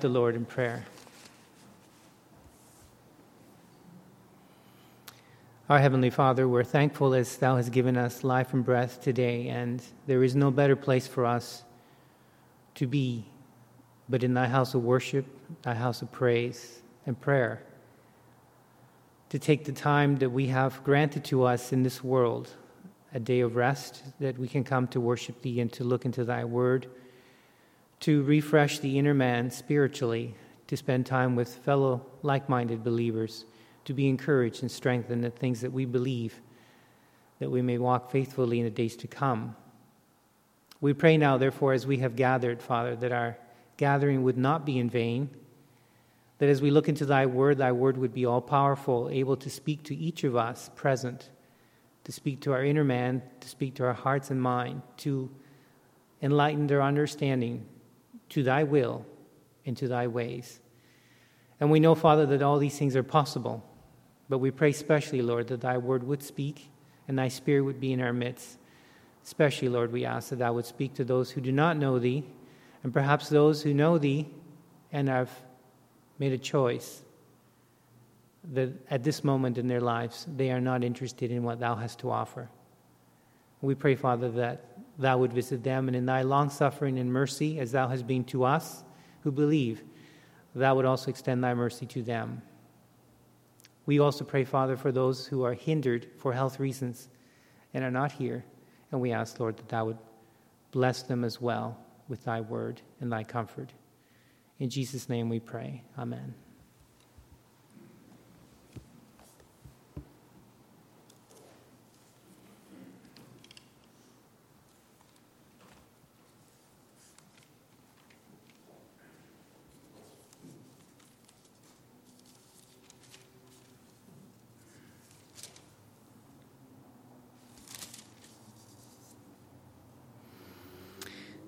the Lord in prayer. Our Heavenly Father, we're thankful as Thou hast given us life and breath today, and there is no better place for us to be but in Thy house of worship, Thy house of praise and prayer. To take the time that we have granted to us in this world, a day of rest, that we can come to worship Thee and to look into Thy Word to refresh the inner man spiritually, to spend time with fellow like minded believers, to be encouraged and strengthened in the things that we believe, that we may walk faithfully in the days to come. We pray now, therefore, as we have gathered, Father, that our gathering would not be in vain, that as we look into Thy word, Thy word would be all powerful, able to speak to each of us present, to speak to our inner man, to speak to our hearts and mind, to enlighten their understanding to thy will and to thy ways. And we know, Father, that all these things are possible. But we pray specially, Lord, that thy word would speak and thy spirit would be in our midst. Especially, Lord, we ask that thou would speak to those who do not know thee, and perhaps those who know thee and have made a choice that at this moment in their lives they are not interested in what thou hast to offer. We pray, Father, that thou would visit them, and in thy long suffering and mercy, as thou hast been to us who believe, thou would also extend thy mercy to them. We also pray, Father, for those who are hindered for health reasons and are not here, and we ask, Lord, that thou would bless them as well with thy word and thy comfort. In Jesus' name we pray. Amen.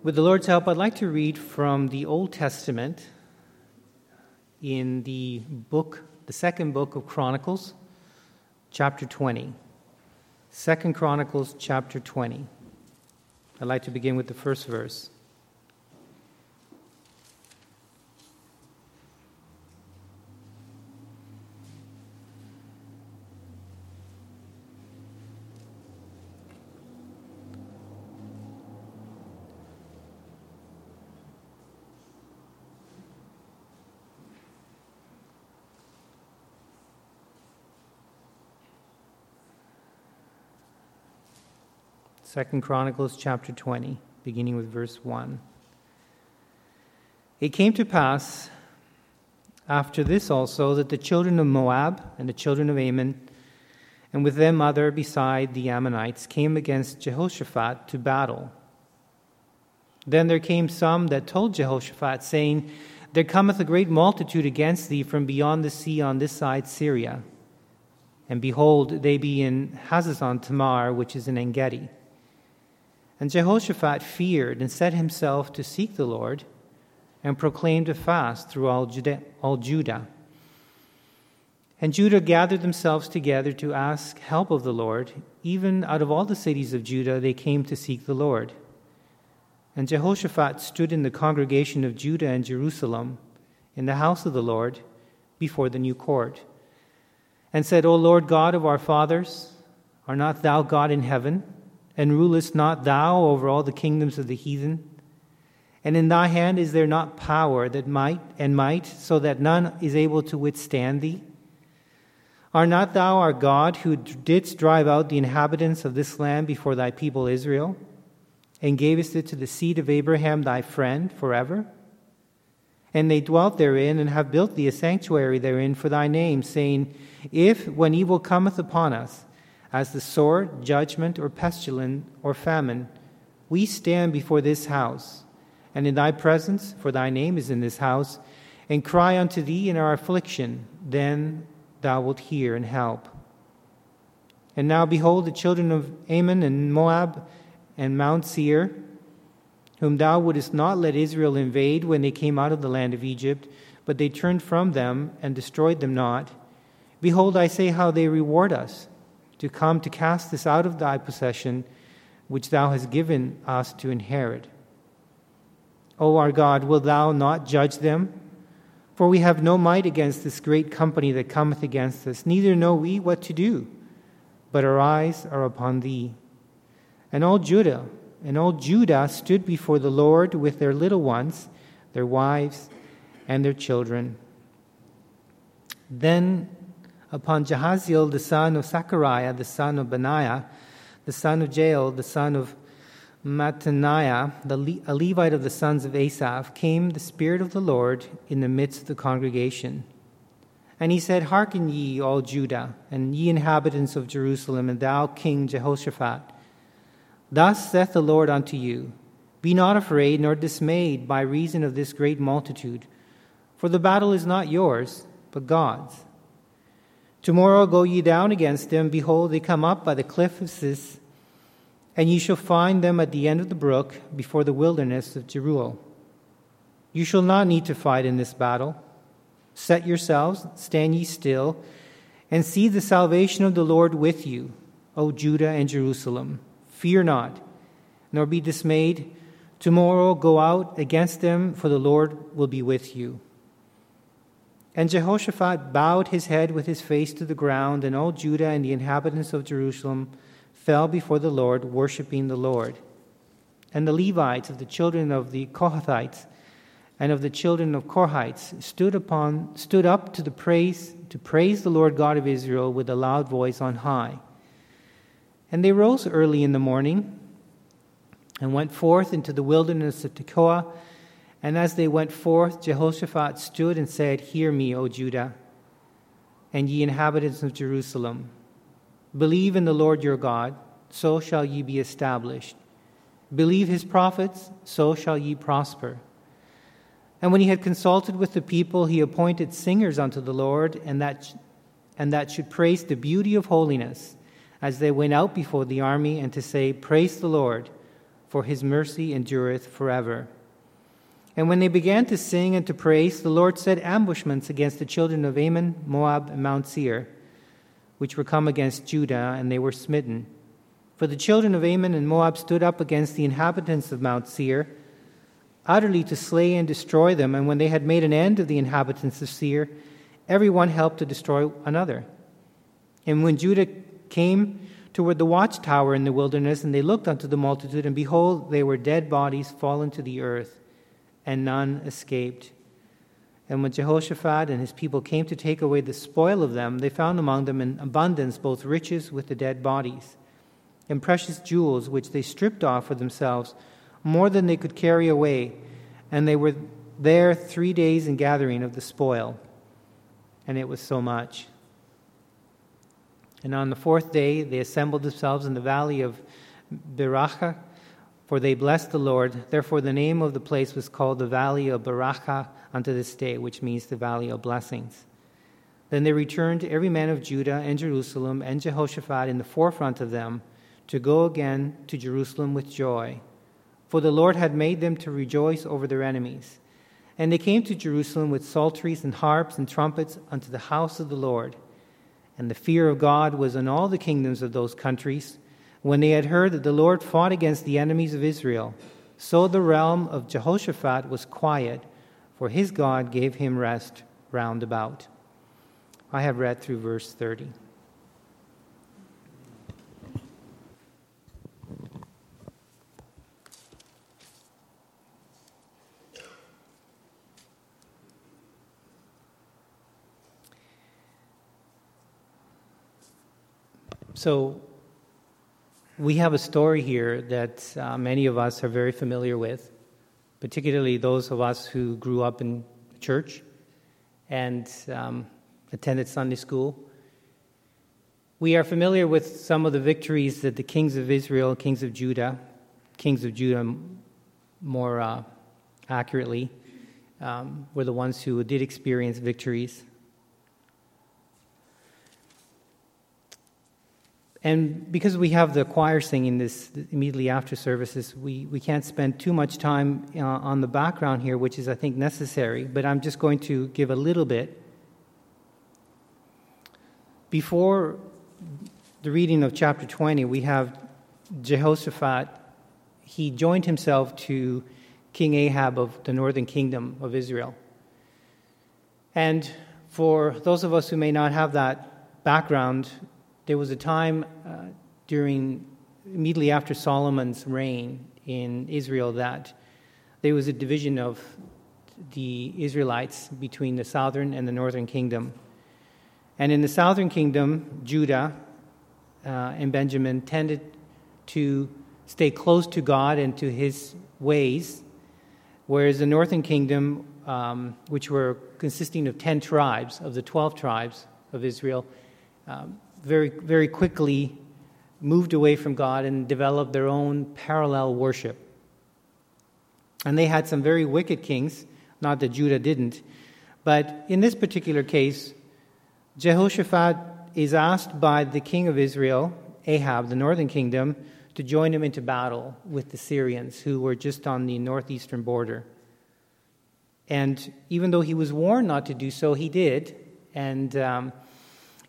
With the Lord's help, I'd like to read from the Old Testament in the book, the second book of Chronicles, chapter 20. Second Chronicles, chapter 20. I'd like to begin with the first verse. Second Chronicles chapter 20, beginning with verse 1. It came to pass after this also that the children of Moab and the children of Ammon, and with them other beside the Ammonites, came against Jehoshaphat to battle. Then there came some that told Jehoshaphat, saying, There cometh a great multitude against thee from beyond the sea on this side Syria. And behold, they be in Hazazon Tamar, which is in Engedi. And Jehoshaphat feared and set himself to seek the Lord and proclaimed a fast through all Judah, all Judah. And Judah gathered themselves together to ask help of the Lord. Even out of all the cities of Judah, they came to seek the Lord. And Jehoshaphat stood in the congregation of Judah and Jerusalem in the house of the Lord before the new court and said, O Lord God of our fathers, are not thou God in heaven? And rulest not thou over all the kingdoms of the heathen? And in thy hand is there not power that might and might, so that none is able to withstand thee? Are not thou our God, who didst drive out the inhabitants of this land before thy people Israel, and gavest it to the seed of Abraham thy friend forever? And they dwelt therein, and have built thee a sanctuary therein for thy name, saying, If, when evil cometh upon us, as the sword, judgment, or pestilence, or famine, we stand before this house, and in thy presence, for thy name is in this house, and cry unto thee in our affliction, then thou wilt hear and help. And now behold, the children of Ammon and Moab and Mount Seir, whom thou wouldest not let Israel invade when they came out of the land of Egypt, but they turned from them and destroyed them not. Behold, I say how they reward us to come to cast this out of thy possession, which thou hast given us to inherit. O our God, wilt thou not judge them For we have no might against this great company that cometh against us, neither know we what to do, but our eyes are upon thee. And all Judah and all Judah stood before the Lord with their little ones, their wives, and their children. Then upon Jahaziel the son of Zechariah, the son of Benaiah, the son of Jeiel, the son of Mattaniah, the Le- a Levite of the sons of Asaph, came the Spirit of the Lord in the midst of the congregation. And he said, Hearken ye, all Judah, and ye inhabitants of Jerusalem, and thou, King Jehoshaphat. Thus saith the Lord unto you Be not afraid nor dismayed by reason of this great multitude, for the battle is not yours, but God's. Tomorrow go ye down against them. Behold, they come up by the cliff of Ziz and ye shall find them at the end of the brook before the wilderness of Jeruel. You shall not need to fight in this battle. Set yourselves, stand ye still, and see the salvation of the Lord with you, O Judah and Jerusalem. Fear not, nor be dismayed. Tomorrow go out against them, for the Lord will be with you. And Jehoshaphat bowed his head with his face to the ground, and all Judah and the inhabitants of Jerusalem fell before the Lord, worshiping the Lord. And the Levites of the children of the Kohathites and of the children of Korhites stood upon stood up to the praise to praise the Lord God of Israel with a loud voice on high. And they rose early in the morning and went forth into the wilderness of Tekoa. And as they went forth, Jehoshaphat stood and said, Hear me, O Judah, and ye inhabitants of Jerusalem. Believe in the Lord your God, so shall ye be established. Believe his prophets, so shall ye prosper. And when he had consulted with the people, he appointed singers unto the Lord, and that, and that should praise the beauty of holiness, as they went out before the army, and to say, Praise the Lord, for his mercy endureth forever. And when they began to sing and to praise, the Lord set ambushments against the children of Ammon, Moab, and Mount Seir which were come against Judah, and they were smitten. For the children of Ammon and Moab stood up against the inhabitants of Mount Seir, utterly to slay and destroy them. And when they had made an end of the inhabitants of Seir, every one helped to destroy another. And when Judah came toward the watchtower in the wilderness, and they looked unto the multitude, and behold, they were dead bodies fallen to the earth, and none escaped. And when Jehoshaphat and his people came to take away the spoil of them, they found among them in abundance both riches with the dead bodies and precious jewels, which they stripped off for themselves, more than they could carry away. And they were there three days in gathering of the spoil, and it was so much. And on the fourth day, they assembled themselves in the valley of Berachah, for they blessed the Lord. Therefore, the name of the place was called the Valley of Berachah unto this day, which means the Valley of Blessings. Then they returned every man of Judah and Jerusalem and Jehoshaphat in the forefront of them to go again to Jerusalem with joy. For the Lord had made them to rejoice over their enemies. And they came to Jerusalem with psalteries and harps and trumpets unto the house of the Lord. And the fear of God was in all the kingdoms of those countries when they had heard that the Lord fought against the enemies of Israel. So the realm of Jehoshaphat was quiet, for his God gave him rest round about. I have read through verse 30. So, we have a story here that uh, many of us are very familiar with, particularly those of us who grew up in church and um, attended Sunday school. We are familiar with some of the victories that the kings of Israel, kings of Judah, kings of Judah more uh, accurately, um, were the ones who did experience victories. And because we have the choir singing this immediately after services, we, we can't spend too much time uh, on the background here, which is, I think, necessary, but I'm just going to give a little bit. Before the reading of chapter 20, we have Jehoshaphat. He joined himself to King Ahab of the northern kingdom of Israel. And for those of us who may not have that background, there was a time uh, during immediately after Solomon's reign in Israel that there was a division of the Israelites between the southern and the northern kingdom. And in the southern kingdom, Judah uh, and Benjamin tended to stay close to God and to his ways, whereas the northern kingdom, um, which were consisting of 10 tribes of the 12 tribes of Israel, um, very, very quickly moved away from God and developed their own parallel worship. And they had some very wicked kings, not that Judah didn't. But in this particular case, Jehoshaphat is asked by the king of Israel, Ahab, the northern kingdom, to join him into battle with the Syrians, who were just on the northeastern border. And even though he was warned not to do so, he did. And um,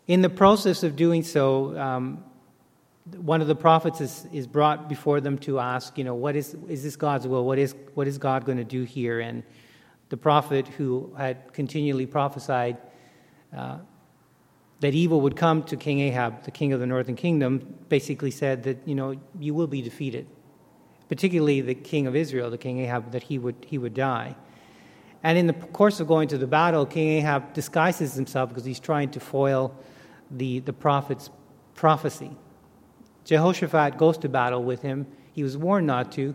in the process of doing so, um, one of the prophets is, is brought before them to ask, you know, what is, is this God's will? What is, what is God going to do here? And the prophet who had continually prophesied uh, that evil would come to King Ahab, the king of the northern kingdom, basically said that, you know, you will be defeated. Particularly the king of Israel, the king Ahab, that he would, he would die. And in the course of going to the battle, King Ahab disguises himself because he's trying to foil the, the prophet's prophecy. Jehoshaphat goes to battle with him. He was warned not to,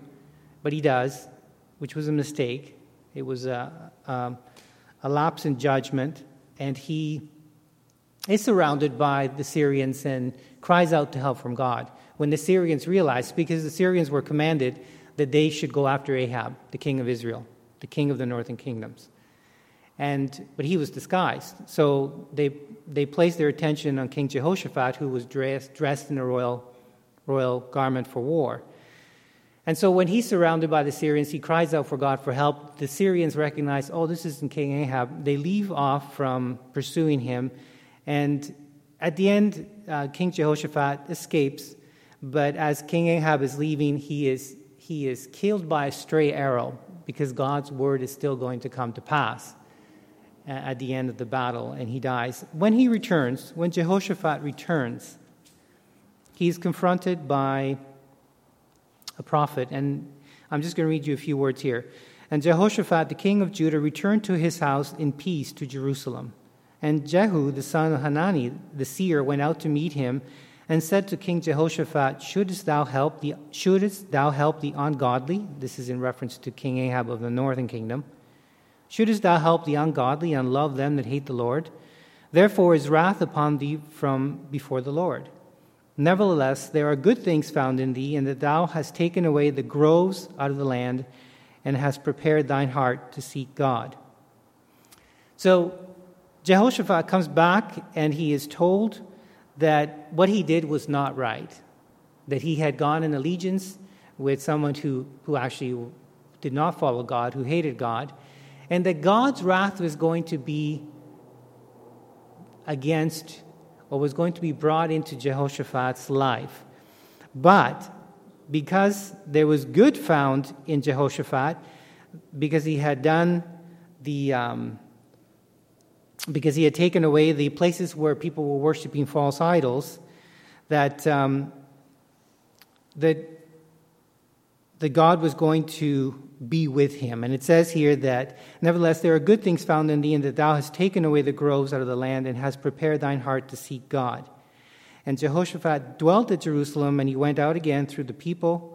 but he does, which was a mistake. It was a, a, a lapse in judgment, and he is surrounded by the Syrians and cries out to help from God. When the Syrians realize, because the Syrians were commanded that they should go after Ahab, the king of Israel, the king of the northern kingdoms. And, but he was disguised. So they, they placed their attention on King Jehoshaphat, who was dressed, dressed in a royal royal garment for war. And so when he's surrounded by the Syrians, he cries out for God for help. The Syrians recognize, oh, this isn't King Ahab. They leave off from pursuing him. And at the end, uh, King Jehoshaphat escapes. But as King Ahab is leaving, he is, he is killed by a stray arrow because God's word is still going to come to pass at the end of the battle, and he dies. When he returns, when Jehoshaphat returns, he's confronted by a prophet, and I'm just going to read you a few words here. And Jehoshaphat, the king of Judah, returned to his house in peace to Jerusalem. And Jehu, the son of Hanani, the seer, went out to meet him and said to King Jehoshaphat, Shouldest thou help the, shouldest thou help the ungodly? This is in reference to King Ahab of the northern kingdom. Shouldest thou help the ungodly and love them that hate the Lord? Therefore is wrath upon thee from before the Lord. Nevertheless, there are good things found in thee, in that thou hast taken away the groves out of the land and hast prepared thine heart to seek God. So Jehoshaphat comes back and he is told that what he did was not right, that he had gone in allegiance with someone who, who actually did not follow God, who hated God, and that God's wrath was going to be against or was going to be brought into Jehoshaphat's life. But because there was good found in Jehoshaphat, because he had done the, um, because he had taken away the places where people were worshiping false idols, that, um, that, that God was going to be with him. And it says here that, nevertheless, there are good things found in thee, and that thou hast taken away the groves out of the land, and hast prepared thine heart to seek God. And Jehoshaphat dwelt at Jerusalem, and he went out again through the people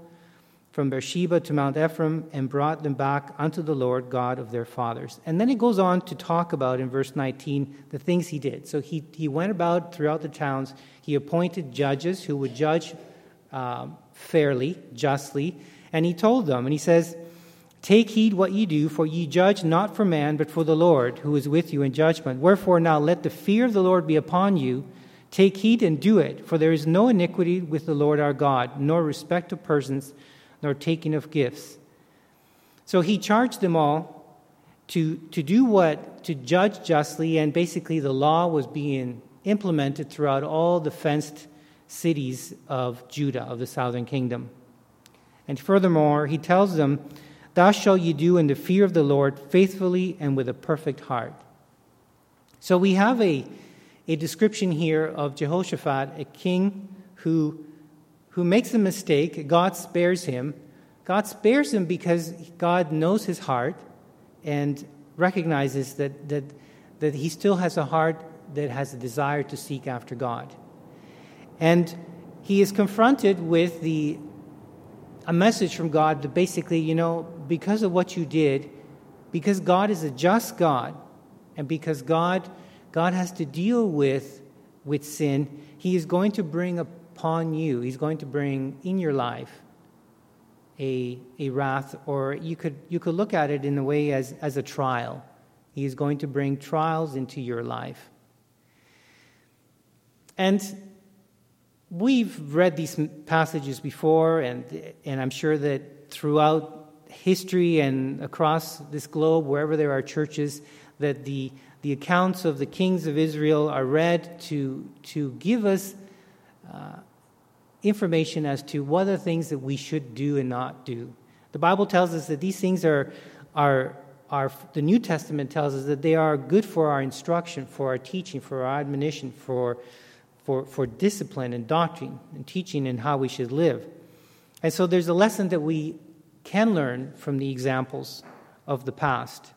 from Beersheba to Mount Ephraim, and brought them back unto the Lord God of their fathers. And then he goes on to talk about in verse 19 the things he did. So he, he went about throughout the towns, he appointed judges who would judge uh, fairly, justly, and he told them, and he says, Take heed what ye do, for ye judge not for man, but for the Lord, who is with you in judgment. Wherefore now let the fear of the Lord be upon you. Take heed and do it, for there is no iniquity with the Lord our God, nor respect of persons, nor taking of gifts. So he charged them all to, to do what? To judge justly, and basically the law was being implemented throughout all the fenced cities of Judah, of the southern kingdom. And furthermore, he tells them Thus shall ye do in the fear of the Lord faithfully and with a perfect heart. So we have a, a description here of Jehoshaphat, a king who, who makes a mistake. God spares him. God spares him because God knows his heart and recognizes that, that, that he still has a heart that has a desire to seek after God. And he is confronted with the, a message from God that basically, you know, because of what you did, because God is a just God, and because God, God has to deal with, with sin, He is going to bring upon you, He's going to bring in your life a, a wrath, or you could, you could look at it in a way as, as a trial. He is going to bring trials into your life. And we've read these passages before, and, and I'm sure that throughout history and across this globe, wherever there are churches, that the, the accounts of the kings of Israel are read to, to give us uh, information as to what are things that we should do and not do. The Bible tells us that these things are, are, are, the New Testament tells us that they are good for our instruction, for our teaching, for our admonition, for, for, for discipline and doctrine and teaching and how we should live. And so there's a lesson that we can learn from the examples of the past.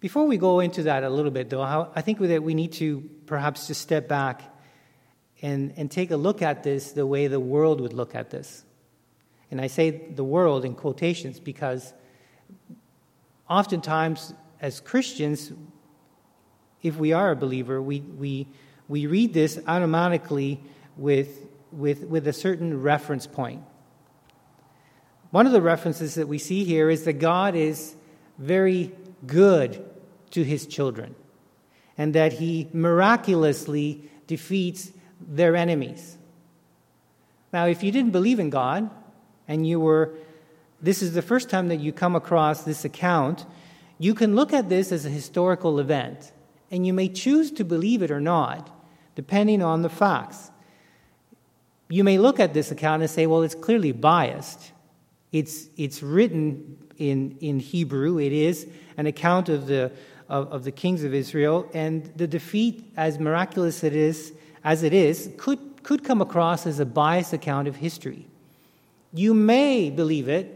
Before we go into that a little bit, though, I think that we need to perhaps just step back and, and take a look at this the way the world would look at this. And I say the world in quotations because oftentimes, as Christians, if we are a believer, we, we, we read this automatically with, with, with a certain reference point. One of the references that we see here is that God is very good to his children, and that he miraculously defeats their enemies. Now, if you didn't believe in God, and you were, this is the first time that you come across this account, you can look at this as a historical event, and you may choose to believe it or not, depending on the facts. You may look at this account and say, well, it's clearly biased. It's, it's written in, in Hebrew, it is an account of the, of, of the kings of Israel, and the defeat, as miraculous it is, as it is, could, could come across as a biased account of history. You may believe it,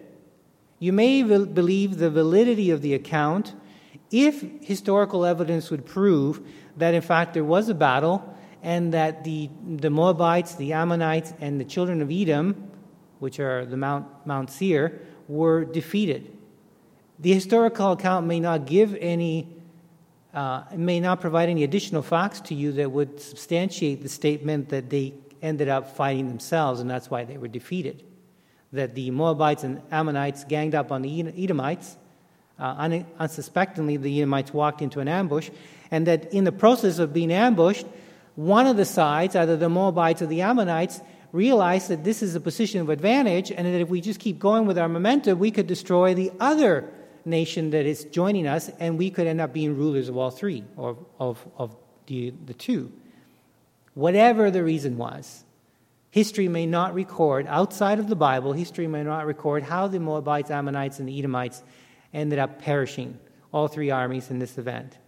you may believe the validity of the account if historical evidence would prove that, in fact, there was a battle and that the, the Moabites, the Ammonites, and the children of Edom, which are the Mount, Mount Seir, were defeated. The historical account may not give any, uh, may not provide any additional facts to you that would substantiate the statement that they ended up fighting themselves and that's why they were defeated. That the Moabites and Ammonites ganged up on the Edomites. Uh, un- unsuspectingly, the Edomites walked into an ambush, and that in the process of being ambushed, one of the sides, either the Moabites or the Ammonites, realized that this is a position of advantage, and that if we just keep going with our momentum, we could destroy the other nation that is joining us, and we could end up being rulers of all three, or of, of the, the two. Whatever the reason was, history may not record, outside of the Bible, history may not record how the Moabites, Ammonites, and the Edomites ended up perishing, all three armies in this event.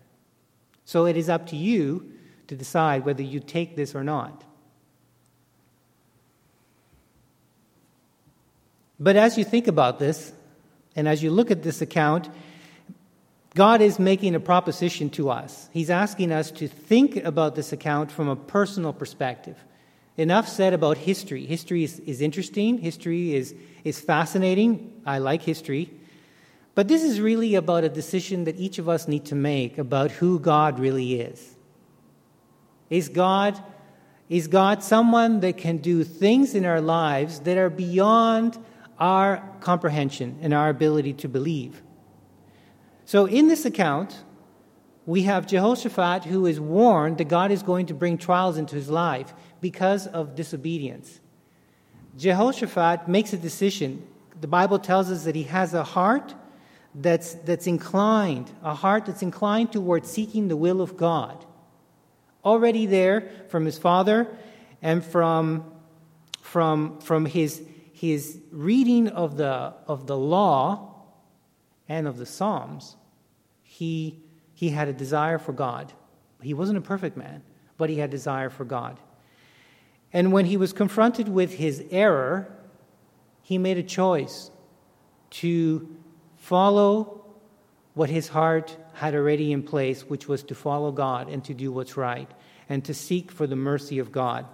So it is up to you to decide whether you take this or not. But as you think about this, and as you look at this account, God is making a proposition to us. He's asking us to think about this account from a personal perspective. Enough said about history. History is, is interesting, history is, is fascinating. I like history. But this is really about a decision that each of us need to make about who God really is. Is God, is God someone that can do things in our lives that are beyond our comprehension and our ability to believe. So, in this account, we have Jehoshaphat who is warned that God is going to bring trials into his life because of disobedience. Jehoshaphat makes a decision. The Bible tells us that he has a heart that's, that's inclined, a heart that's inclined toward seeking the will of God. Already there from his father and from, from, from his, his reading of the, of the law and of the Psalms, he, he had a desire for God. He wasn't a perfect man, but he had desire for God. And when he was confronted with his error, he made a choice to follow what his heart had already in place, which was to follow God and to do what's right and to seek for the mercy of God.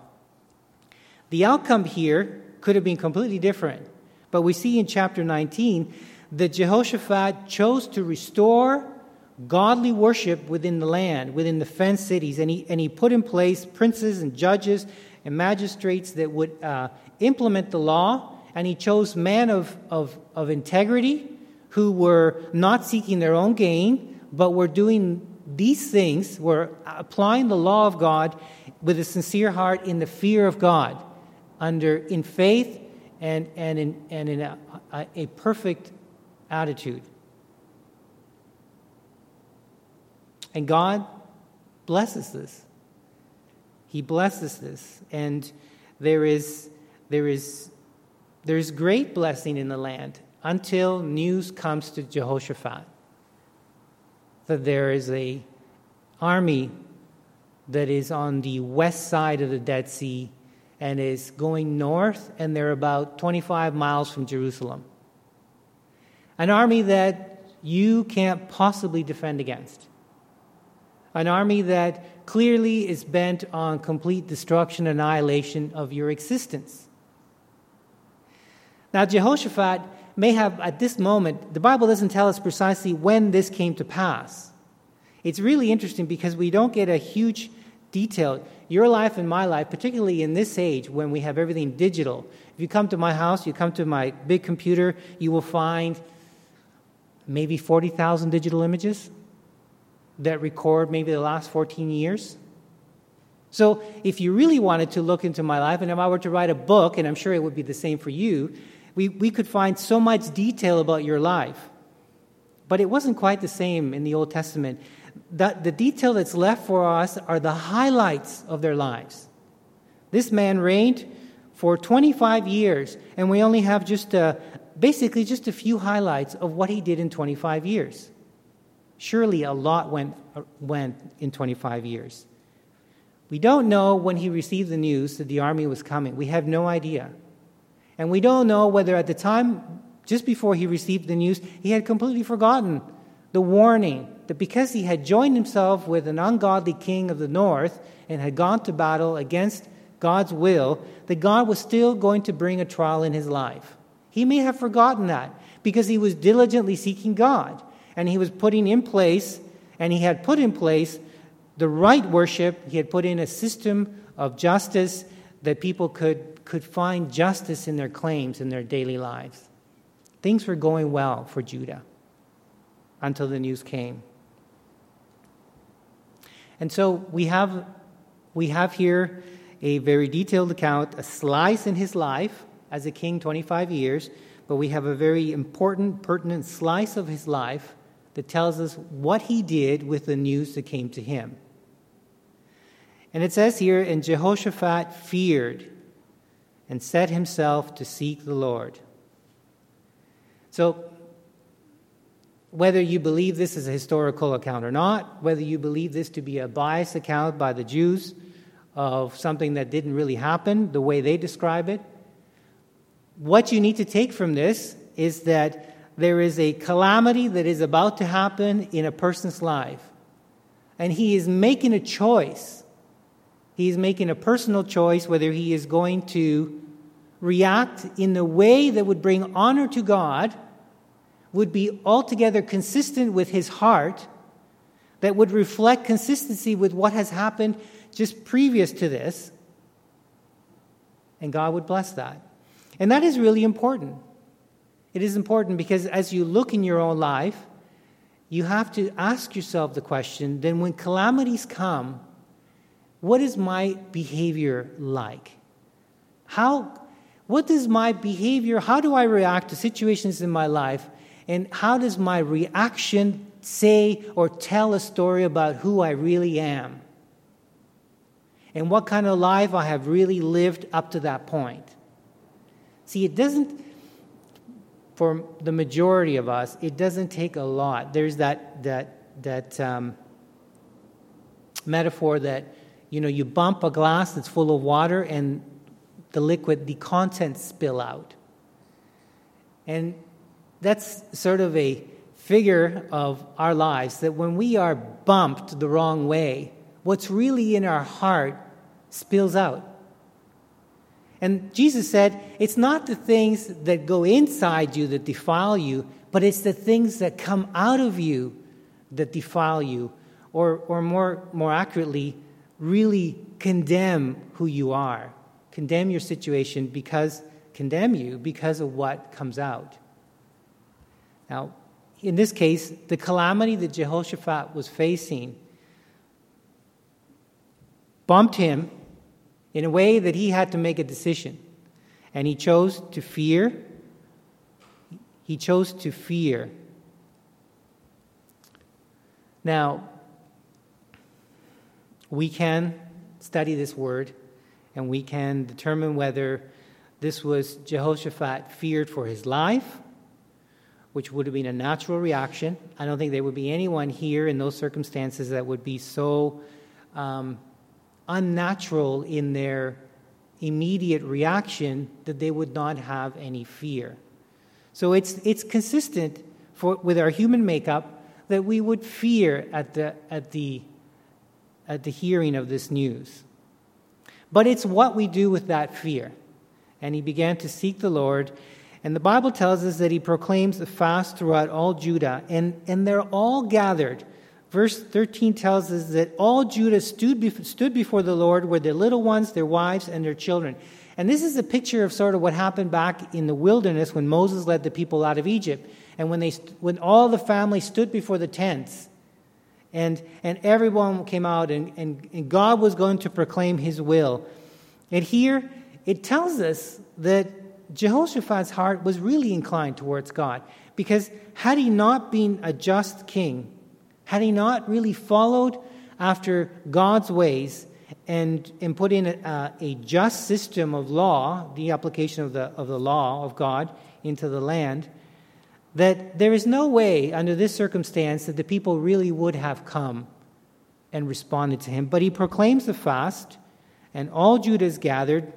The outcome here could have been completely different, but we see in chapter 19 that Jehoshaphat chose to restore godly worship within the land, within the fenced cities, and he, and he put in place princes and judges and magistrates that would uh, implement the law, and he chose men of, of, of integrity who were not seeking their own gain, but were doing these things, were applying the law of God with a sincere heart in the fear of God, under in faith and, and in, and in a, a, a perfect attitude. And God blesses this. He blesses this. And there is, there is, there is great blessing in the land until news comes to Jehoshaphat that there is a army that is on the west side of the Dead Sea and is going north, and they're about 25 miles from Jerusalem. An army that you can't possibly defend against. An army that clearly is bent on complete destruction, annihilation of your existence. Now, Jehoshaphat may have, at this moment, the Bible doesn't tell us precisely when this came to pass. It's really interesting because we don't get a huge detail. Your life and my life, particularly in this age when we have everything digital. If you come to my house, you come to my big computer, you will find maybe 40,000 digital images that record maybe the last 14 years. So, if you really wanted to look into my life, and if I were to write a book, and I'm sure it would be the same for you, we, we could find so much detail about your life. But it wasn't quite the same in the Old Testament. The, the detail that's left for us are the highlights of their lives. This man reigned for 25 years, and we only have just a, basically just a few highlights of what he did in 25 years. Surely a lot went, went in 25 years. We don't know when he received the news that the army was coming. We have no idea. And we don't know whether at the time, just before he received the news, he had completely forgotten the warning that because he had joined himself with an ungodly king of the north and had gone to battle against God's will, that God was still going to bring a trial in his life. He may have forgotten that because he was diligently seeking God and he was putting in place, and he had put in place the right worship. He had put in a system of justice that people could, could find justice in their claims in their daily lives. Things were going well for Judah until the news came. And so we have, we have here a very detailed account, a slice in his life as a king, 25 years, but we have a very important, pertinent slice of his life that tells us what he did with the news that came to him. And it says here, and Jehoshaphat feared and set himself to seek the Lord. So, whether you believe this is a historical account or not, whether you believe this to be a biased account by the Jews of something that didn't really happen the way they describe it, what you need to take from this is that there is a calamity that is about to happen in a person's life. And he is making a choice. He is making a personal choice whether he is going to react in the way that would bring honor to God, would be altogether consistent with his heart, that would reflect consistency with what has happened just previous to this. And God would bless that. And that is really important. It is important because as you look in your own life, you have to ask yourself the question then, when calamities come, what is my behavior like? How, what does my behavior, how do I react to situations in my life, and how does my reaction say or tell a story about who I really am? And what kind of life I have really lived up to that point? See, it doesn't for the majority of us, it doesn't take a lot. There's that, that, that um, metaphor that you know you bump a glass that's full of water and the liquid, the contents spill out. And that's sort of a figure of our lives that when we are bumped the wrong way, what's really in our heart spills out. And Jesus said, it's not the things that go inside you that defile you, but it's the things that come out of you that defile you, or, or more, more accurately, really condemn who you are, condemn your situation because, condemn you because of what comes out. Now, in this case, the calamity that Jehoshaphat was facing bumped him in a way that he had to make a decision. And he chose to fear. He chose to fear. Now, we can study this word and we can determine whether this was Jehoshaphat feared for his life, which would have been a natural reaction. I don't think there would be anyone here in those circumstances that would be so um, unnatural in their immediate reaction that they would not have any fear. So it's, it's consistent for, with our human makeup that we would fear at the, at, the, at the hearing of this news. But it's what we do with that fear. And he began to seek the Lord. And the Bible tells us that he proclaims a fast throughout all Judah, and, and they're all gathered Verse 13 tells us that all Judah stood, stood before the Lord with their little ones, their wives, and their children. And this is a picture of sort of what happened back in the wilderness when Moses led the people out of Egypt. And when, they, when all the family stood before the tents, and, and everyone came out, and, and, and God was going to proclaim his will. And here it tells us that Jehoshaphat's heart was really inclined towards God. Because had he not been a just king, had he not really followed after God's ways and, and put in a, a just system of law, the application of the, of the law of God into the land, that there is no way under this circumstance that the people really would have come and responded to him. But he proclaims the fast, and all Judah is gathered,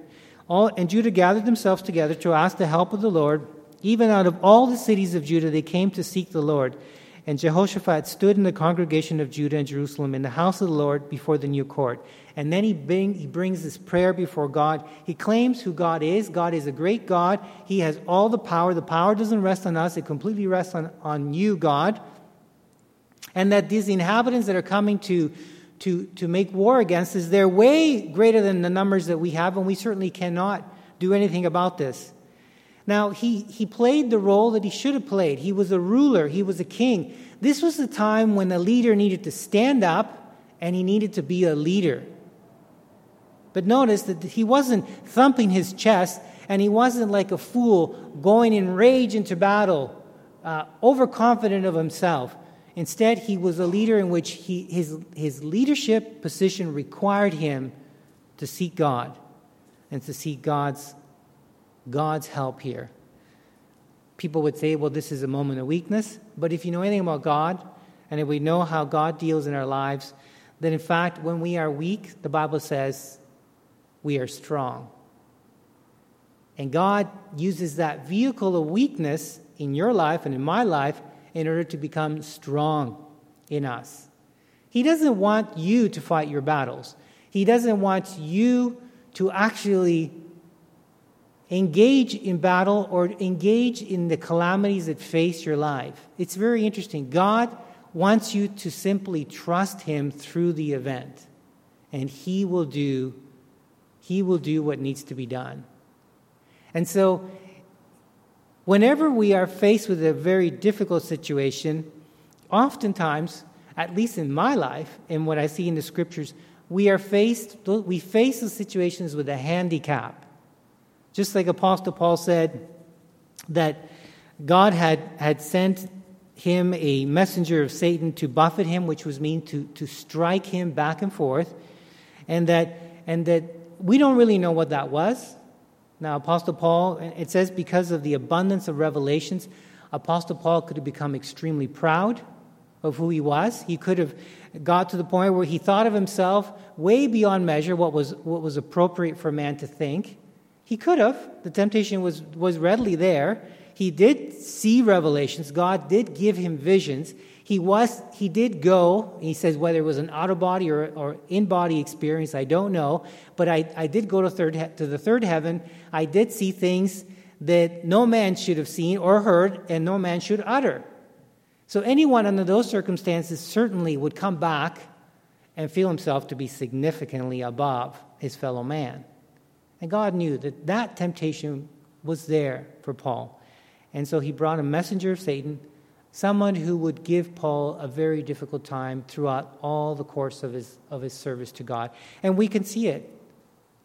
all, and Judah gathered themselves together to ask the help of the Lord. Even out of all the cities of Judah, they came to seek the Lord. And Jehoshaphat stood in the congregation of Judah and Jerusalem in the house of the Lord before the new court. And then he, bring, he brings this prayer before God. He claims who God is. God is a great God. He has all the power. The power doesn't rest on us, it completely rests on, on you, God. And that these inhabitants that are coming to, to, to make war against us, they're way greater than the numbers that we have, and we certainly cannot do anything about this. Now, he, he played the role that he should have played. He was a ruler, he was a king. This was the time when a leader needed to stand up and he needed to be a leader. But notice that he wasn't thumping his chest and he wasn't like a fool going in rage into battle, uh, overconfident of himself. Instead, he was a leader in which he, his, his leadership position required him to seek God and to seek God's God's help here. People would say, well, this is a moment of weakness. But if you know anything about God, and if we know how God deals in our lives, then in fact, when we are weak, the Bible says we are strong. And God uses that vehicle of weakness in your life and in my life in order to become strong in us. He doesn't want you to fight your battles. He doesn't want you to actually engage in battle or engage in the calamities that face your life. It's very interesting. God wants you to simply trust him through the event and he will do he will do what needs to be done. And so whenever we are faced with a very difficult situation, oftentimes, at least in my life and what I see in the scriptures, we are faced we face the situations with a handicap. Just like Apostle Paul said that God had, had sent him a messenger of Satan to buffet him, which was mean to, to strike him back and forth, and that, and that we don't really know what that was. Now, Apostle Paul, it says because of the abundance of revelations, Apostle Paul could have become extremely proud of who he was. He could have got to the point where he thought of himself way beyond measure what was, what was appropriate for man to think. He could have. The temptation was, was readily there. He did see revelations. God did give him visions. He was he did go, he says whether it was an out of body or, or in body experience, I don't know. But I, I did go to third to the third heaven. I did see things that no man should have seen or heard, and no man should utter. So anyone under those circumstances certainly would come back and feel himself to be significantly above his fellow man. And God knew that that temptation was there for Paul. And so he brought a messenger of Satan, someone who would give Paul a very difficult time throughout all the course of his, of his service to God. And we can see it.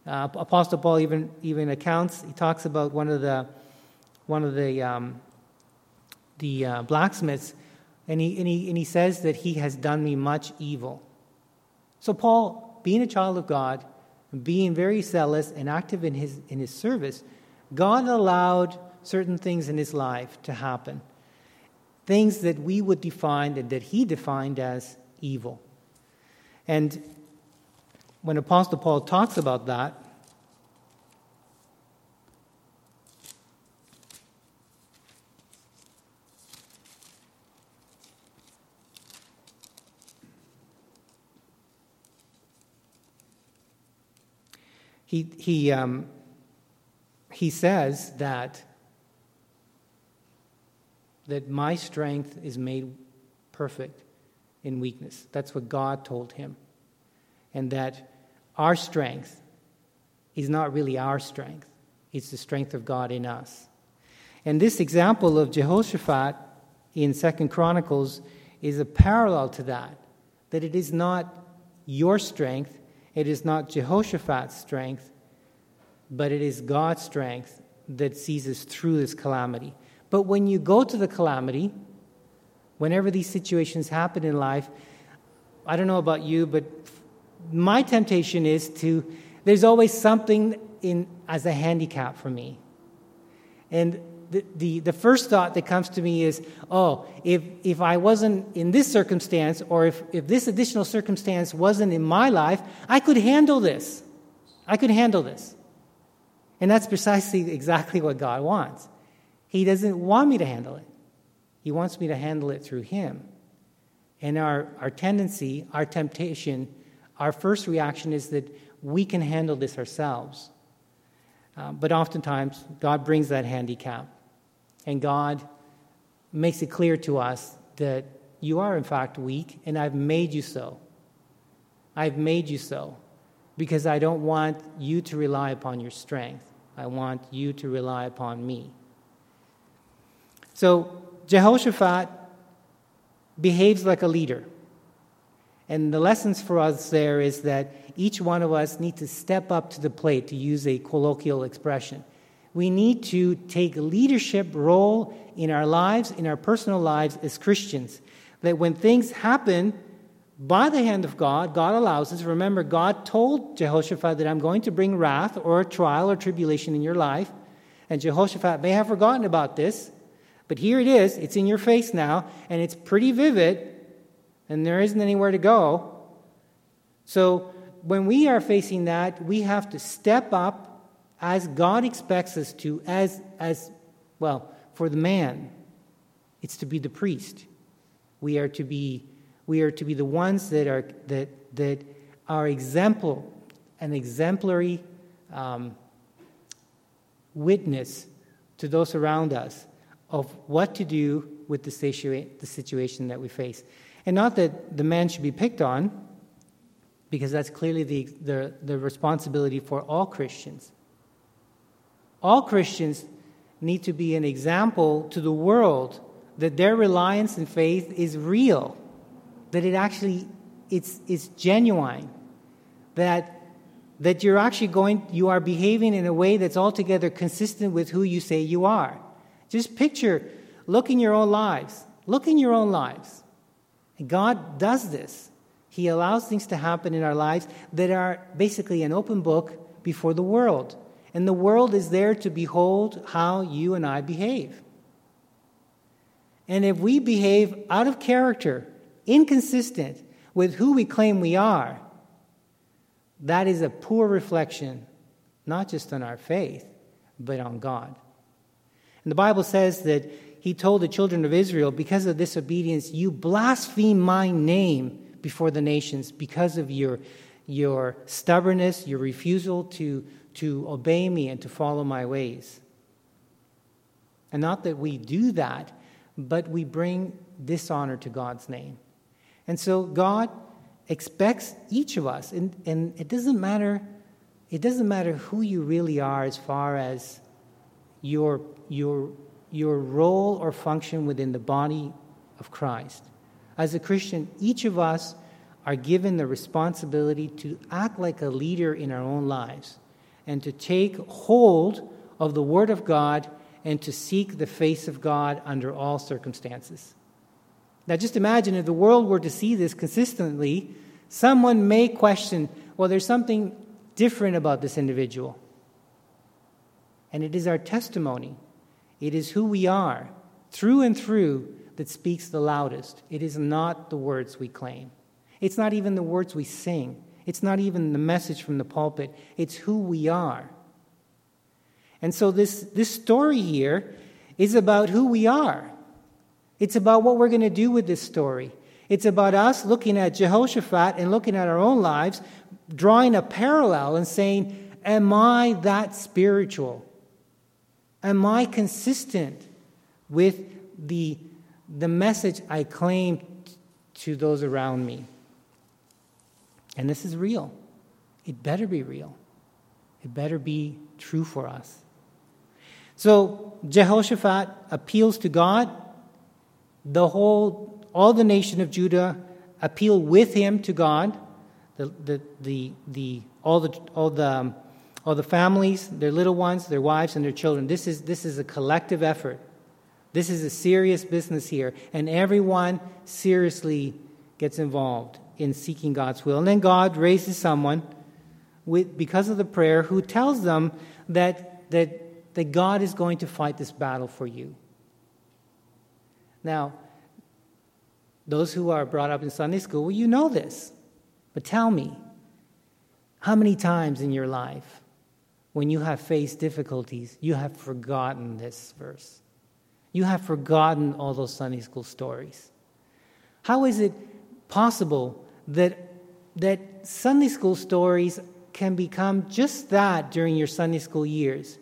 Uh, Apostle Paul even, even accounts, he talks about one of the, one of the, um, the uh, blacksmiths, and he, and, he, and he says that he has done me much evil. So, Paul, being a child of God, being very zealous and active in his, in his service, God allowed certain things in his life to happen. Things that we would define and that he defined as evil. And when Apostle Paul talks about that, he, he, um, he says that, that my strength is made perfect in weakness. That's what God told him. And that our strength is not really our strength, it's the strength of God in us. And this example of Jehoshaphat in Second Chronicles is a parallel to that, that it is not your strength, it is not Jehoshaphat's strength, but it is God's strength that sees us through this calamity. But when you go to the calamity, whenever these situations happen in life, I don't know about you, but my temptation is to, there's always something in, as a handicap for me. And the, the, the first thought that comes to me is, oh, if, if I wasn't in this circumstance, or if, if this additional circumstance wasn't in my life, I could handle this. I could handle this. And that's precisely exactly what God wants. He doesn't want me to handle it, He wants me to handle it through Him. And our, our tendency, our temptation, our first reaction is that we can handle this ourselves. Uh, but oftentimes, God brings that handicap. And God makes it clear to us that you are, in fact, weak, and I've made you so. I've made you so because I don't want you to rely upon your strength. I want you to rely upon me. So, Jehoshaphat behaves like a leader. And the lessons for us there is that each one of us needs to step up to the plate, to use a colloquial expression. We need to take a leadership role in our lives, in our personal lives as Christians. That when things happen by the hand of God, God allows us. Remember, God told Jehoshaphat that I'm going to bring wrath or trial or tribulation in your life. And Jehoshaphat may have forgotten about this, but here it is. It's in your face now, and it's pretty vivid, and there isn't anywhere to go. So when we are facing that, we have to step up as God expects us to, as, as well, for the man, it's to be the priest. We are to be, we are to be the ones that are, that, that are exemplar, an exemplary um, witness to those around us of what to do with the, situa- the situation that we face. And not that the man should be picked on, because that's clearly the, the, the responsibility for all Christians. All Christians need to be an example to the world that their reliance and faith is real, that it actually it's, it's genuine, that, that you're actually going, you are behaving in a way that's altogether consistent with who you say you are. Just picture, look in your own lives. Look in your own lives. God does this. He allows things to happen in our lives that are basically an open book before the world. And the world is there to behold how you and I behave. And if we behave out of character, inconsistent with who we claim we are, that is a poor reflection, not just on our faith, but on God. And the Bible says that he told the children of Israel, because of this obedience, you blaspheme my name before the nations because of your, your stubbornness, your refusal to, to obey me and to follow my ways. And not that we do that, but we bring dishonor to God's name. And so God expects each of us, and, and it doesn't matter, it doesn't matter who you really are as far as your, your, your role or function within the body of Christ. As a Christian, each of us are given the responsibility to act like a leader in our own lives and to take hold of the Word of God and to seek the face of God under all circumstances. Now, just imagine if the world were to see this consistently, someone may question well, there's something different about this individual. And it is our testimony, it is who we are, through and through, that speaks the loudest. It is not the words we claim, it's not even the words we sing, it's not even the message from the pulpit, it's who we are. And so, this, this story here is about who we are. It's about what we're going to do with this story. It's about us looking at Jehoshaphat and looking at our own lives, drawing a parallel and saying, Am I that spiritual? Am I consistent with the, the message I claim to those around me? And this is real. It better be real. It better be true for us. So Jehoshaphat appeals to God. The whole, all the nation of Judah appeal with him to God. The, the, the, the, all, the, all, the, um, all the families, their little ones, their wives, and their children. This is, this is a collective effort. This is a serious business here. And everyone seriously gets involved in seeking God's will. And then God raises someone with, because of the prayer who tells them that, that that God is going to fight this battle for you. Now, those who are brought up in Sunday school, well, you know this. But tell me, how many times in your life, when you have faced difficulties, you have forgotten this verse? You have forgotten all those Sunday school stories. How is it possible that, that Sunday school stories can become just that during your Sunday school years?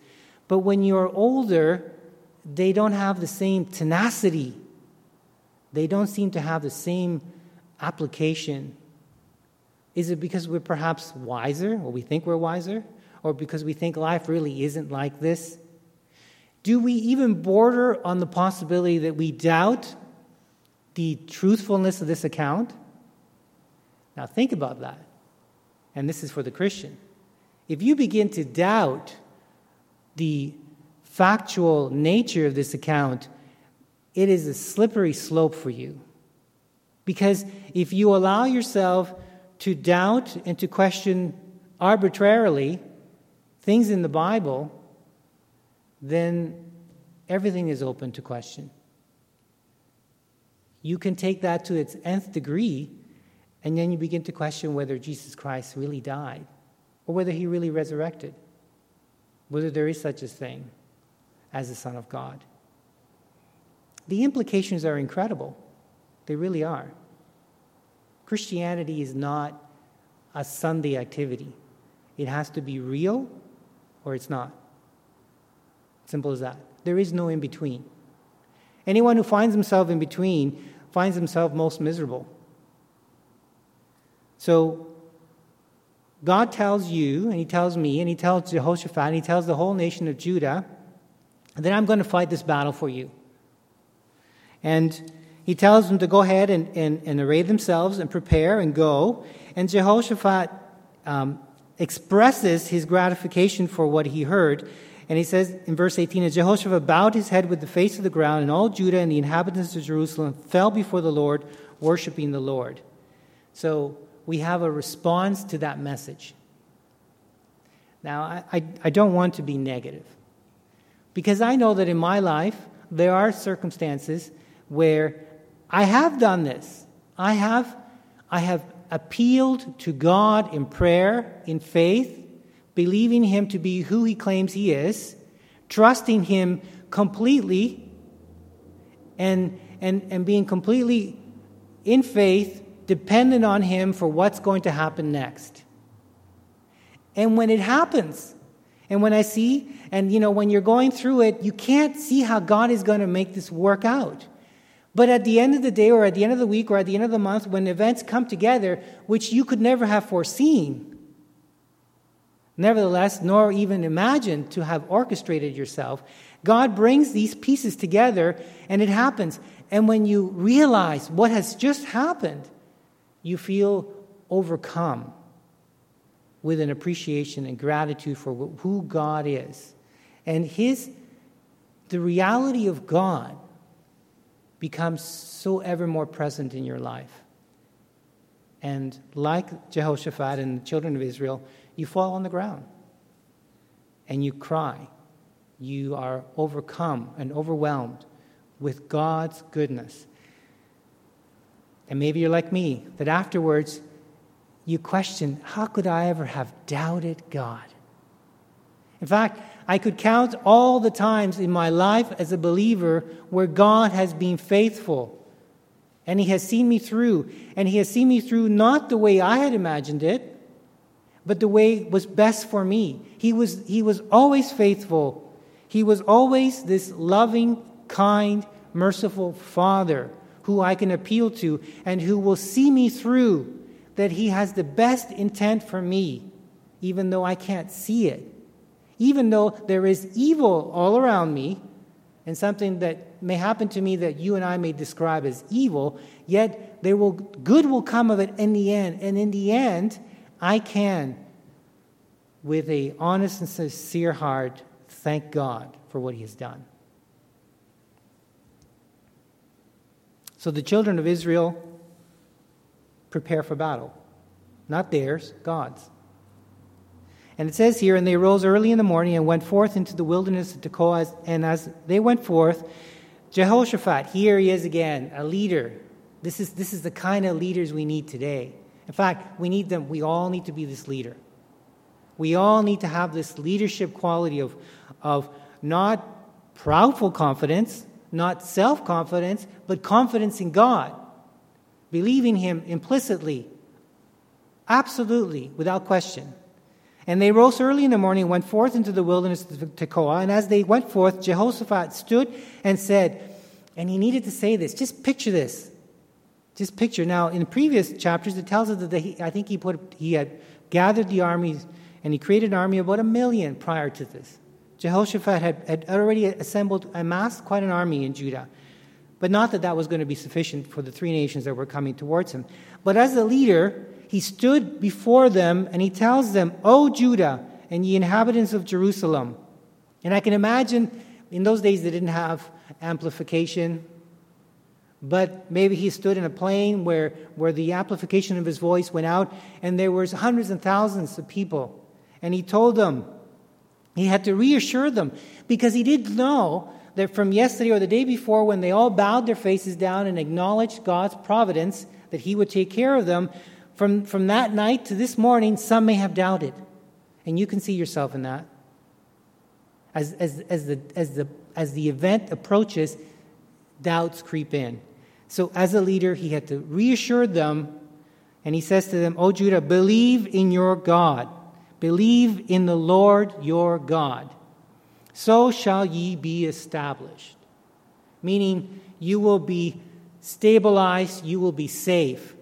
But when you're older, they don't have the same tenacity. They don't seem to have the same application. Is it because we're perhaps wiser, or we think we're wiser, or because we think life really isn't like this? Do we even border on the possibility that we doubt the truthfulness of this account? Now, think about that. And this is for the Christian. If you begin to doubt the factual nature of this account, it is a slippery slope for you. Because if you allow yourself to doubt and to question arbitrarily things in the Bible, then everything is open to question. You can take that to its nth degree, and then you begin to question whether Jesus Christ really died or whether he really resurrected whether there is such a thing as the Son of God. The implications are incredible. They really are. Christianity is not a Sunday activity, it has to be real or it's not. Simple as that. There is no in between. Anyone who finds himself in between finds himself most miserable. So, God tells you, and He tells me, and He tells Jehoshaphat, and He tells the whole nation of Judah, that I'm going to fight this battle for you. And He tells them to go ahead and, and, and array themselves and prepare and go. And Jehoshaphat um, expresses his gratification for what he heard. And he says in verse 18, And Jehoshaphat bowed his head with the face to the ground, and all Judah and the inhabitants of Jerusalem fell before the Lord, worshiping the Lord. So we have a response to that message. Now, I, I, I, don't want to be negative because I know that in my life there are circumstances where I have done this. I have, I have appealed to God in prayer, in faith, believing Him to be who He claims He is, trusting Him completely, and, and, and being completely in faith, dependent on Him for what's going to happen next. And when it happens, and when I see, and you know, when you're going through it, you can't see how God is going to make this work out. But at the end of the day, or at the end of the week, or at the end of the month, when events come together, which you could never have foreseen, nevertheless, nor even imagined to have orchestrated yourself, God brings these pieces together and it happens. And when you realize what has just happened, you feel overcome with an appreciation and gratitude for who God is. And his the reality of God becomes so ever more present in your life. And like Jehoshaphat and the children of Israel, you fall on the ground and you cry. You are overcome and overwhelmed with God's goodness. And maybe you're like me, that afterwards you question, how could I ever have doubted God? In fact, I could count all the times in my life as a believer where God has been faithful. And He has seen me through. And He has seen me through not the way I had imagined it, but the way was best for me. He was, he was always faithful. He was always this loving, kind, merciful Father who I can appeal to and who will see me through, that He has the best intent for me, even though I can't see it. Even though there is evil all around me, and something that may happen to me that you and I may describe as evil, yet there will good will come of it in the end. And in the end, I can, with a honest and sincere heart, thank God for what He has done. So the children of Israel prepare for battle. Not theirs, God's. And it says here, and they rose early in the morning and went forth into the wilderness of Tekoa. And as they went forth, Jehoshaphat, here he is again, a leader. This is, this is the kind of leaders we need today. In fact, we need them. We all need to be this leader. We all need to have this leadership quality of, of not proudful confidence, not self confidence, but confidence in God, believing Him implicitly, absolutely, without question. And they rose early in the morning and went forth into the wilderness of Tekoa. And as they went forth, Jehoshaphat stood and said, and he needed to say this. Just picture this. Just picture. Now, in previous chapters, it tells us that he, I think he put he had gathered the armies and he created an army of about a million prior to this. Jehoshaphat had, had already assembled, amassed quite an army in Judah. But not that that was going to be sufficient for the three nations that were coming towards him. But as a leader, he stood before them and he tells them, O Judah and ye inhabitants of Jerusalem. And I can imagine in those days they didn't have amplification, but maybe he stood in a plain where, where the amplification of his voice went out and there was hundreds and thousands of people. And he told them, he had to reassure them because he did know that from yesterday or the day before, when they all bowed their faces down and acknowledged God's providence, that he would take care of them, from, from that night to this morning, some may have doubted. And you can see yourself in that. As, as, as, the, as, the, as the event approaches, doubts creep in. So, as a leader, he had to reassure them, and he says to them, O Judah, believe in your God, believe in the Lord your God. So shall ye be established. Meaning, you will be stabilized, you will be safe.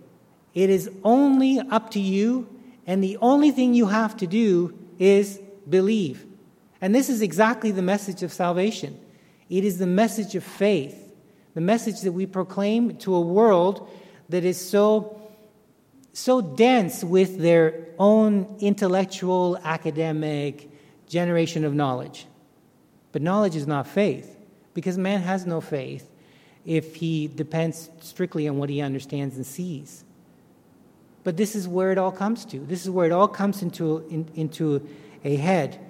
It is only up to you, and the only thing you have to do is believe. And this is exactly the message of salvation it is the message of faith, the message that we proclaim to a world that is so, so dense with their own intellectual, academic generation of knowledge. But knowledge is not faith, because man has no faith if he depends strictly on what he understands and sees. But this is where it all comes to. This is where it all comes into, in, into a head.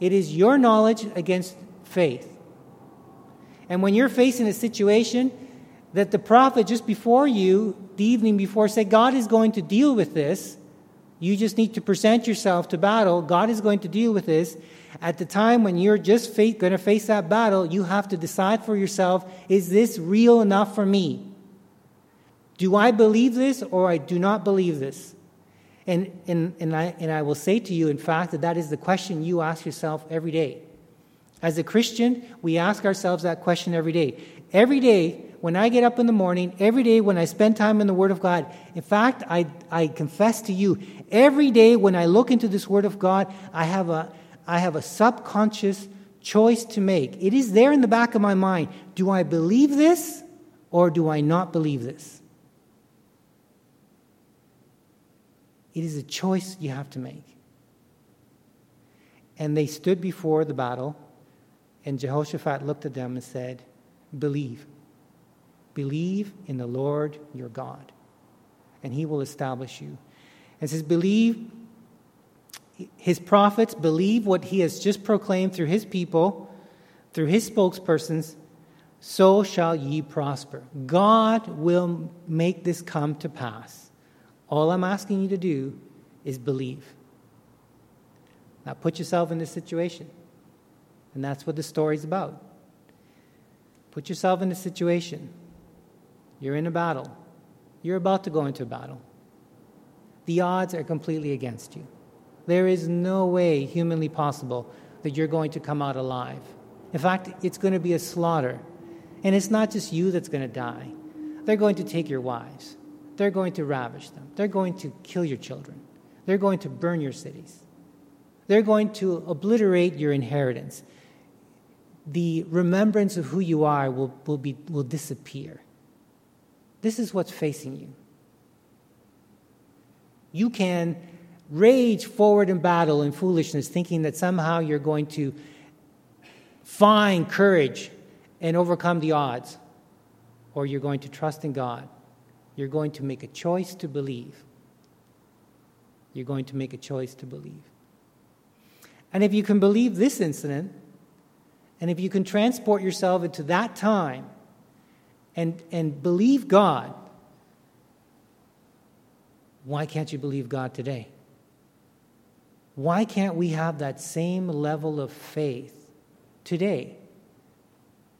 It is your knowledge against faith. And when you're facing a situation that the prophet just before you, the evening before, said, God is going to deal with this. You just need to present yourself to battle. God is going to deal with this. At the time when you're just going to face that battle, you have to decide for yourself is this real enough for me? Do I believe this or I do not believe this? And, and, and, I, and I will say to you, in fact, that that is the question you ask yourself every day. As a Christian, we ask ourselves that question every day. Every day, when I get up in the morning, every day when I spend time in the Word of God, in fact, I, I confess to you, every day when I look into this Word of God, I have, a, I have a subconscious choice to make. It is there in the back of my mind. Do I believe this or do I not believe this? It is a choice you have to make. And they stood before the battle, and Jehoshaphat looked at them and said, Believe. Believe in the Lord your God, and he will establish you. And says, Believe, his prophets believe what he has just proclaimed through his people, through his spokespersons, so shall ye prosper. God will make this come to pass. All I'm asking you to do is believe. Now put yourself in this situation. And that's what the story's about. Put yourself in a situation. You're in a battle. You're about to go into a battle. The odds are completely against you. There is no way humanly possible that you're going to come out alive. In fact, it's going to be a slaughter. And it's not just you that's going to die. They're going to take your wives. They're going to ravish them. They're going to kill your children. They're going to burn your cities. They're going to obliterate your inheritance. The remembrance of who you are will, will, be, will disappear. This is what's facing you. You can rage forward in battle in foolishness, thinking that somehow you're going to find courage and overcome the odds, or you're going to trust in God you're going to make a choice to believe. You're going to make a choice to believe. And if you can believe this incident, and if you can transport yourself into that time and, and believe God, why can't you believe God today? Why can't we have that same level of faith today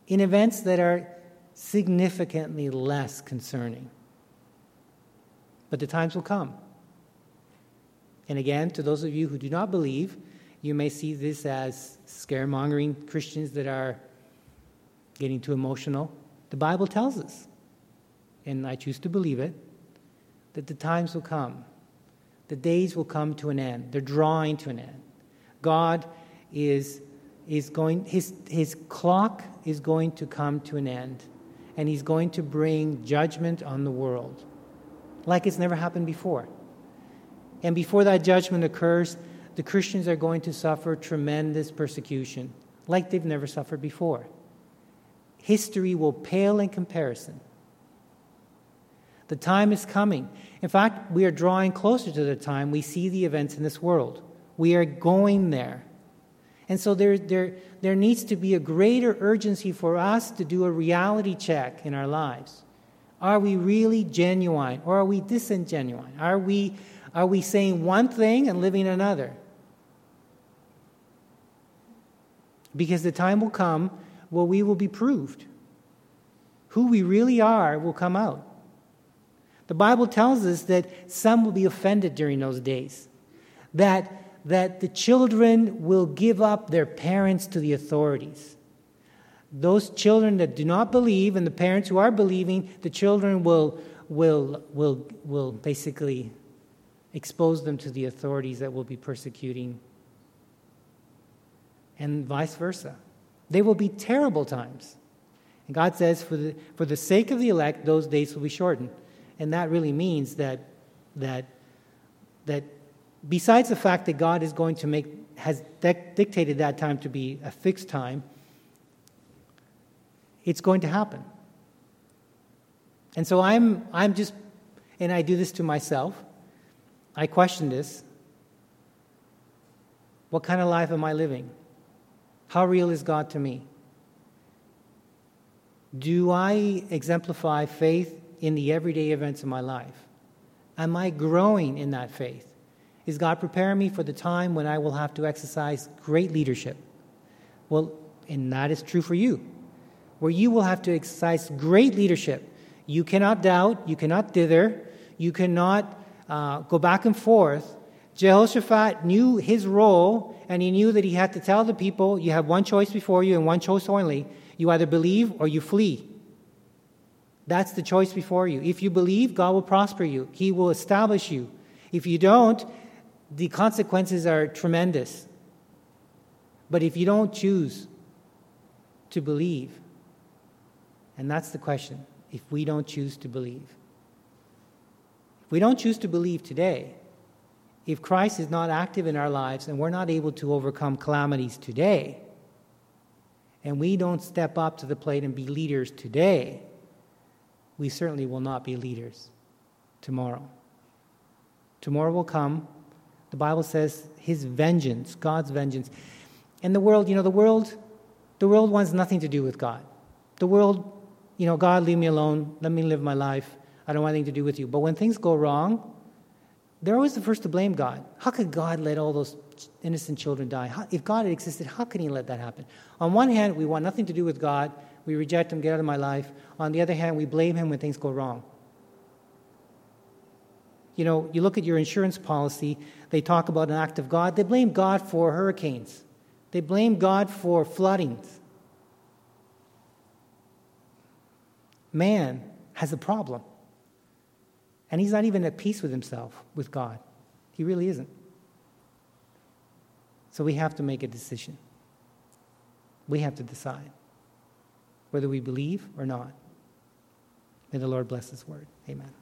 in events that are significantly less concerning? but the times will come. And again, to those of you who do not believe, you may see this as scaremongering Christians that are getting too emotional. The Bible tells us, and I choose to believe it, that the times will come. The days will come to an end. They're drawing to an end. God is, is going, his, his clock is going to come to an end, and he's going to bring judgment on the world like it's never happened before. And before that judgment occurs, the Christians are going to suffer tremendous persecution like they've never suffered before. History will pale in comparison. The time is coming. In fact, we are drawing closer to the time we see the events in this world. We are going there. And so there, there, there needs to be a greater urgency for us to do a reality check in our lives. Are we really genuine or are we disingenuine? Are we, are we saying one thing and living another? Because the time will come where we will be proved. Who we really are will come out. The Bible tells us that some will be offended during those days, that, that the children will give up their parents to the authorities those children that do not believe and the parents who are believing, the children will, will, will, will basically expose them to the authorities that will be persecuting, and vice versa. They will be terrible times. And God says, for the, for the sake of the elect, those days will be shortened. And that really means that, that, that besides the fact that God is going to make, has dictated that time to be a fixed time, it's going to happen. And so I'm, I'm just, and I do this to myself. I question this. What kind of life am I living? How real is God to me? Do I exemplify faith in the everyday events of my life? Am I growing in that faith? Is God preparing me for the time when I will have to exercise great leadership? Well, and that is true for you, where you will have to exercise great leadership. You cannot doubt, you cannot dither, you cannot uh, go back and forth. Jehoshaphat knew his role, and he knew that he had to tell the people, You have one choice before you and one choice only. You either believe or you flee. That's the choice before you. If you believe, God will prosper you, He will establish you. If you don't, the consequences are tremendous. But if you don't choose to believe, and that's the question if we don't choose to believe, if we don't choose to believe today, if Christ is not active in our lives and we're not able to overcome calamities today, and we don't step up to the plate and be leaders today, we certainly will not be leaders tomorrow. Tomorrow will come. The Bible says his vengeance, God's vengeance. And the world, you know, the world, the world wants nothing to do with God. The world, you know, God, leave me alone. Let me live my life. I don't want anything to do with you. But when things go wrong, they're always the first to blame God. How could God let all those innocent children die? How, if God had existed, how could He let that happen? On one hand, we want nothing to do with God. We reject Him, get out of my life. On the other hand, we blame Him when things go wrong. You know, you look at your insurance policy, they talk about an act of God. They blame God for hurricanes, they blame God for floodings. Man has a problem. And he's not even at peace with himself, with God. He really isn't. So we have to make a decision. We have to decide whether we believe or not. May the Lord bless His word. Amen.